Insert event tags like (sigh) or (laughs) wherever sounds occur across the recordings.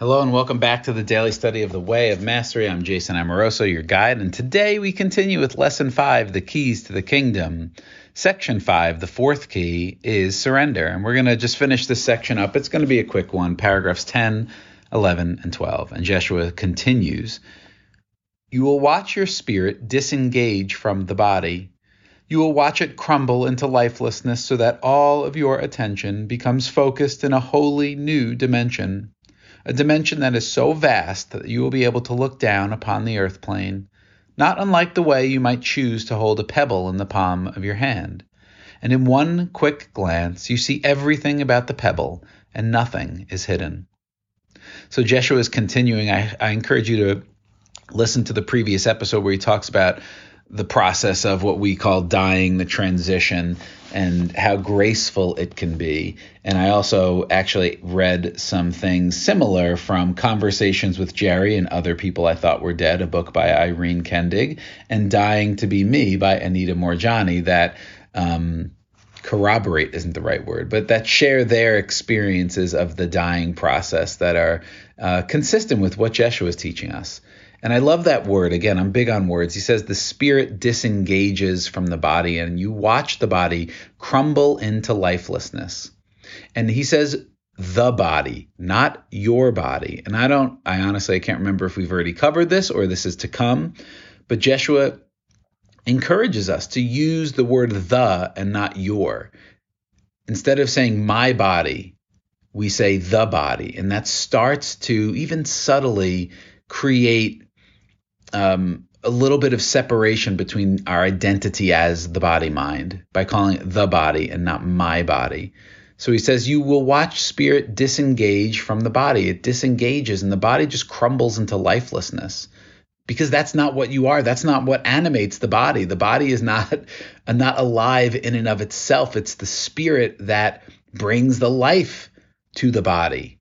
Hello and welcome back to the daily study of the Way of Mastery. I'm Jason Amoroso, your guide, and today we continue with Lesson 5, The Keys to the Kingdom. Section 5, the fourth key, is surrender. And we're going to just finish this section up. It's going to be a quick one, paragraphs 10, 11, and 12. And Jeshua continues You will watch your spirit disengage from the body. You will watch it crumble into lifelessness so that all of your attention becomes focused in a wholly new dimension a dimension that is so vast that you will be able to look down upon the earth plane, not unlike the way you might choose to hold a pebble in the palm of your hand. And in one quick glance, you see everything about the pebble, and nothing is hidden. So Jeshua is continuing. I, I encourage you to listen to the previous episode where he talks about the process of what we call dying, the transition, and how graceful it can be. And I also actually read some things similar from Conversations with Jerry and Other People I Thought Were Dead, a book by Irene Kendig, and Dying to Be Me by Anita Moorjani that um, corroborate isn't the right word, but that share their experiences of the dying process that are uh, consistent with what Jeshua is teaching us. And I love that word. Again, I'm big on words. He says the spirit disengages from the body and you watch the body crumble into lifelessness. And he says the body, not your body. And I don't, I honestly, I can't remember if we've already covered this or this is to come, but Jeshua encourages us to use the word the and not your. Instead of saying my body, we say the body. And that starts to even subtly create um, a little bit of separation between our identity as the body mind by calling it the body and not my body. So he says, You will watch spirit disengage from the body. It disengages and the body just crumbles into lifelessness because that's not what you are. That's not what animates the body. The body is not, (laughs) not alive in and of itself. It's the spirit that brings the life to the body.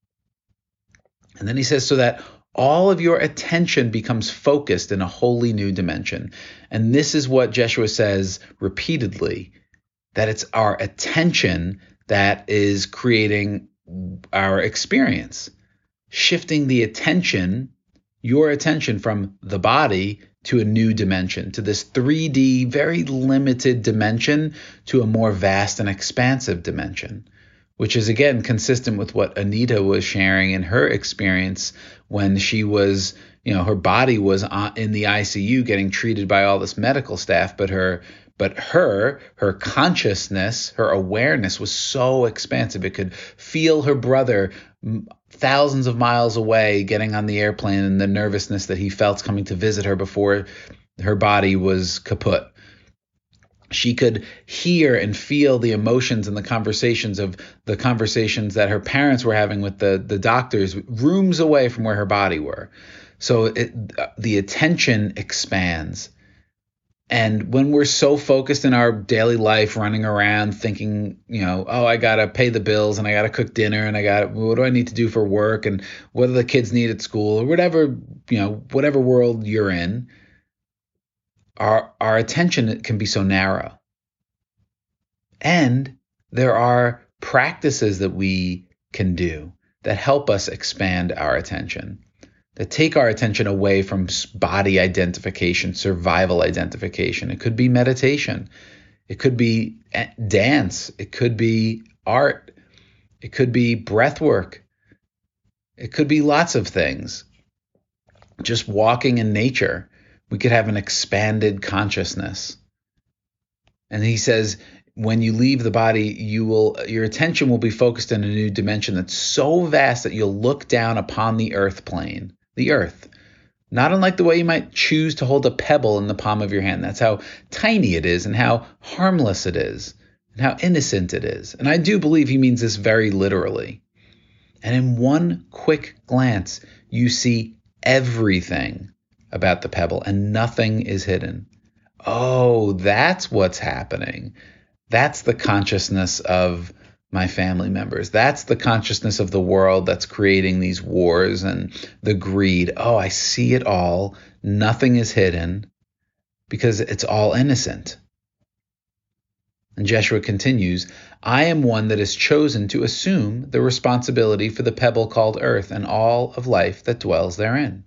And then he says, So that all of your attention becomes focused in a wholly new dimension. And this is what Jeshua says repeatedly that it's our attention that is creating our experience, shifting the attention, your attention from the body to a new dimension, to this 3D, very limited dimension, to a more vast and expansive dimension which is again consistent with what Anita was sharing in her experience when she was, you know, her body was uh, in the ICU getting treated by all this medical staff, but her but her her consciousness her awareness was so expansive. It could feel her brother thousands of miles away getting on the airplane and the nervousness that he felt coming to visit her before her body was kaput she could hear and feel the emotions and the conversations of the conversations that her parents were having with the the doctors rooms away from where her body were. So it, the attention expands. And when we're so focused in our daily life running around thinking you know oh i gotta pay the bills and i gotta cook dinner and i gotta what do i need to do for work and what do the kids need at school or whatever you know whatever world you're in our our attention can be so narrow. And there are practices that we can do that help us expand our attention, that take our attention away from body identification, survival identification. It could be meditation, it could be eh, dance, it could be art, it could be breath work, it could be lots of things. Just walking in nature we could have an expanded consciousness. And he says, when you leave the body, you will your attention will be focused in a new dimension that's so vast that you'll look down upon the earth plane, the earth. Not unlike the way you might choose to hold a pebble in the palm of your hand. That's how tiny it is and how harmless it is and how innocent it is. And I do believe he means this very literally. And in one quick glance, you see everything about the pebble, and nothing is hidden. Oh, that's what's happening. That's the consciousness of my family members. That's the consciousness of the world that's creating these wars and the greed. Oh, I see it all. Nothing is hidden because it's all innocent. And Jeshua continues, I am one that is chosen to assume the responsibility for the pebble called earth and all of life that dwells therein.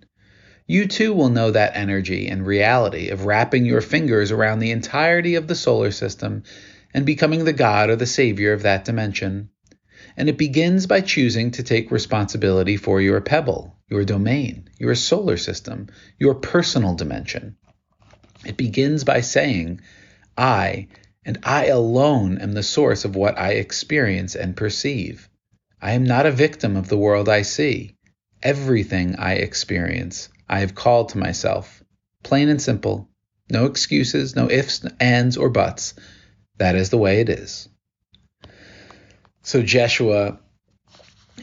You too will know that energy and reality of wrapping your fingers around the entirety of the solar system and becoming the God or the Savior of that dimension. And it begins by choosing to take responsibility for your pebble, your domain, your solar system, your personal dimension. It begins by saying, I and I alone am the source of what I experience and perceive. I am not a victim of the world I see. Everything I experience, I have called to myself. Plain and simple. No excuses, no ifs, ands, or buts. That is the way it is. So Jeshua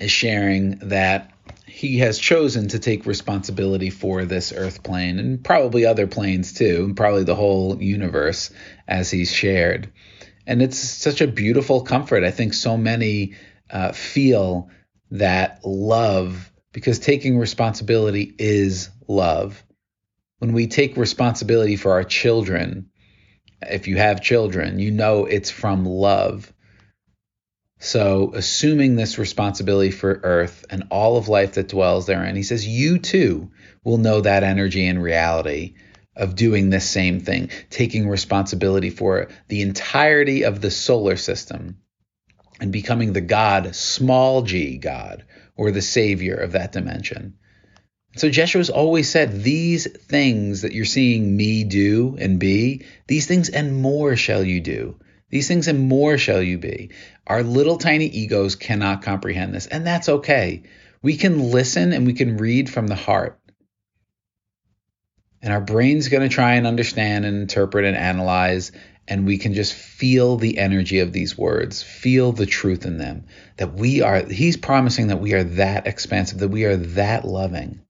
is sharing that he has chosen to take responsibility for this earth plane and probably other planes too, and probably the whole universe as he's shared. And it's such a beautiful comfort. I think so many uh, feel that love, because taking responsibility is love. When we take responsibility for our children, if you have children, you know it's from love. So, assuming this responsibility for earth and all of life that dwells therein, he says, you too will know that energy and reality of doing this same thing, taking responsibility for the entirety of the solar system and becoming the God, small g God, or the savior of that dimension. So Jeshua's always said, These things that you're seeing me do and be, these things and more shall you do. These things and more shall you be. Our little tiny egos cannot comprehend this, and that's okay. We can listen and we can read from the heart. And our brain's going to try and understand and interpret and analyze, and we can just feel the energy of these words, feel the truth in them. That we are, he's promising that we are that expansive, that we are that loving.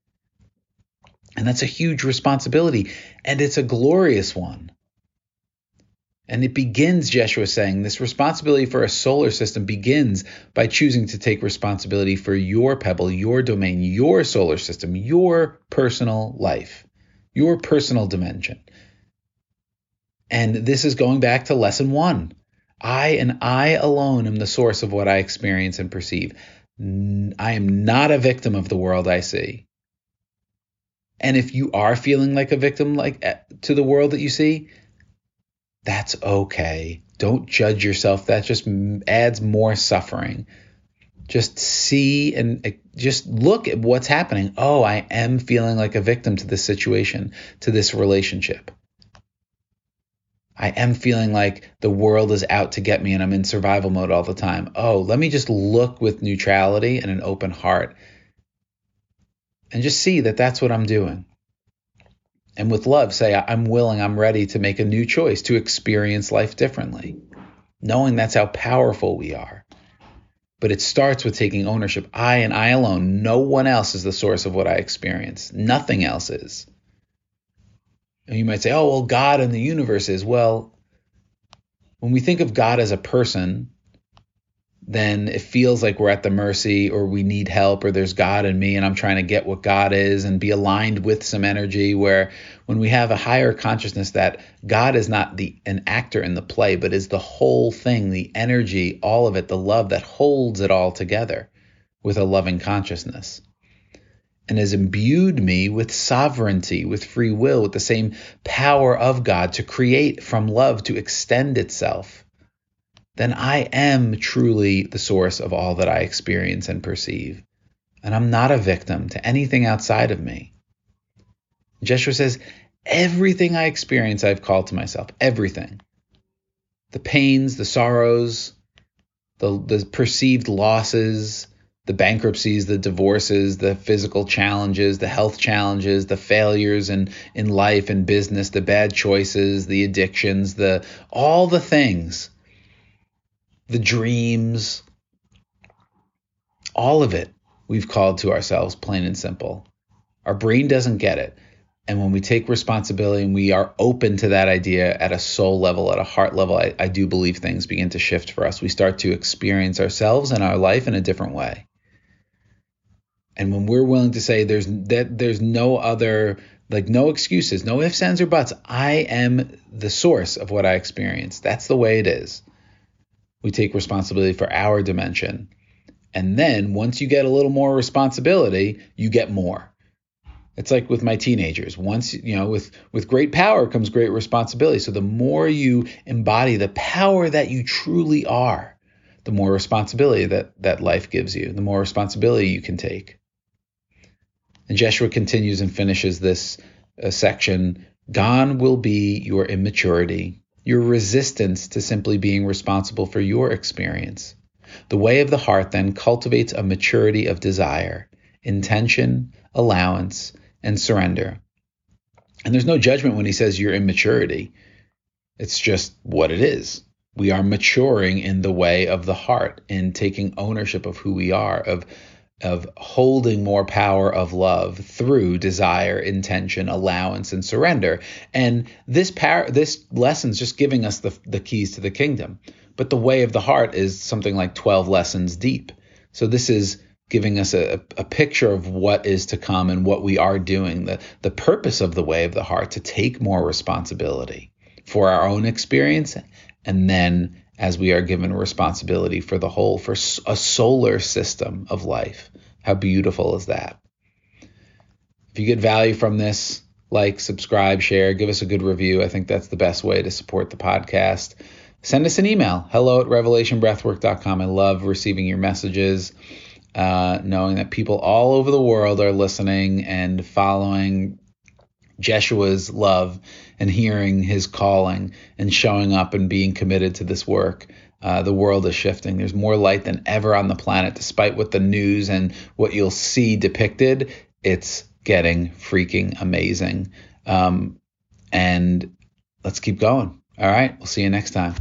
And that's a huge responsibility, and it's a glorious one. And it begins, Jeshua saying, this responsibility for a solar system begins by choosing to take responsibility for your pebble, your domain, your solar system, your personal life, your personal dimension. And this is going back to lesson one. I and I alone am the source of what I experience and perceive. I am not a victim of the world I see. And if you are feeling like a victim like eh, to the world that you see, that's okay. Don't judge yourself. That just adds more suffering. Just see and just look at what's happening. Oh, I am feeling like a victim to this situation, to this relationship. I am feeling like the world is out to get me and I'm in survival mode all the time. Oh, let me just look with neutrality and an open heart and just see that that's what I'm doing and with love say, I'm willing, I'm ready to make a new choice to experience life differently, knowing that's how powerful we are. But it starts with taking ownership. I and I alone, no one else is the source of what I experience. Nothing else is. And you might say, oh, well, God and the universe is. Well, when we think of God as a person, then it feels like we're at the mercy or we need help or there's God in me and I'm trying to get what God is and be aligned with some energy where when we have a higher consciousness that God is not the an actor in the play but is the whole thing, the energy, all of it, the love that holds it all together with a loving consciousness. And has imbued me with sovereignty, with free will, with the same power of God to create from love to extend itself then I am truly the source of all that I experience and perceive. And I'm not a victim to anything outside of me. Jeshua says, Everything I experience, I've called to myself. Everything. The pains, the sorrows, the, the perceived losses, the bankruptcies, the divorces, the physical challenges, the health challenges, the failures in, in life and business, the bad choices, the addictions, the all the things the dreams, all of it we've called to ourselves, plain and simple. Our brain doesn't get it. And when we take responsibility and we are open to that idea at a soul level, at a heart level, I, I do believe things begin to shift for us. We start to experience ourselves and our life in a different way. And when we're willing to say there's that there's no other like no excuses, no ifs, ands, or buts. I am the source of what I experience. That's the way it is. We take responsibility for our dimension. And then once you get a little more responsibility, you get more. It's like with my teenagers. Once, you know, with with great power comes great responsibility. So the more you embody the power that you truly are, the more responsibility that that life gives you, the more responsibility you can take. And Jeshua continues and finishes this uh, section Gone will be your immaturity, your resistance to simply being responsible for your experience. The way of the heart then cultivates a maturity of desire, intention, allowance, and surrender. And there's no judgment when he says your immaturity. It's just what it is. We are maturing in the way of the heart, in taking ownership of who we are, of of holding more power of love through desire, intention, allowance, and surrender. And this power, this lesson's just giving us the, the keys to the kingdom. But the way of the heart is something like 12 lessons deep. So this is giving us a, a picture of what is to come and what we are doing, the, the purpose of the way of the heart to take more responsibility for our own experience and then as we are given responsibility for the whole, for a solar system of life. How beautiful is that? If you get value from this, like, subscribe, share, give us a good review. I think that's the best way to support the podcast. Send us an email, hello at revelationbreathwork.com. I love receiving your messages, uh, knowing that people all over the world are listening and following Jeshua's love and hearing his calling and showing up and being committed to this work. Uh, the world is shifting. There's more light than ever on the planet, despite what the news and what you'll see depicted. It's getting freaking amazing. Um, and let's keep going. All right. We'll see you next time.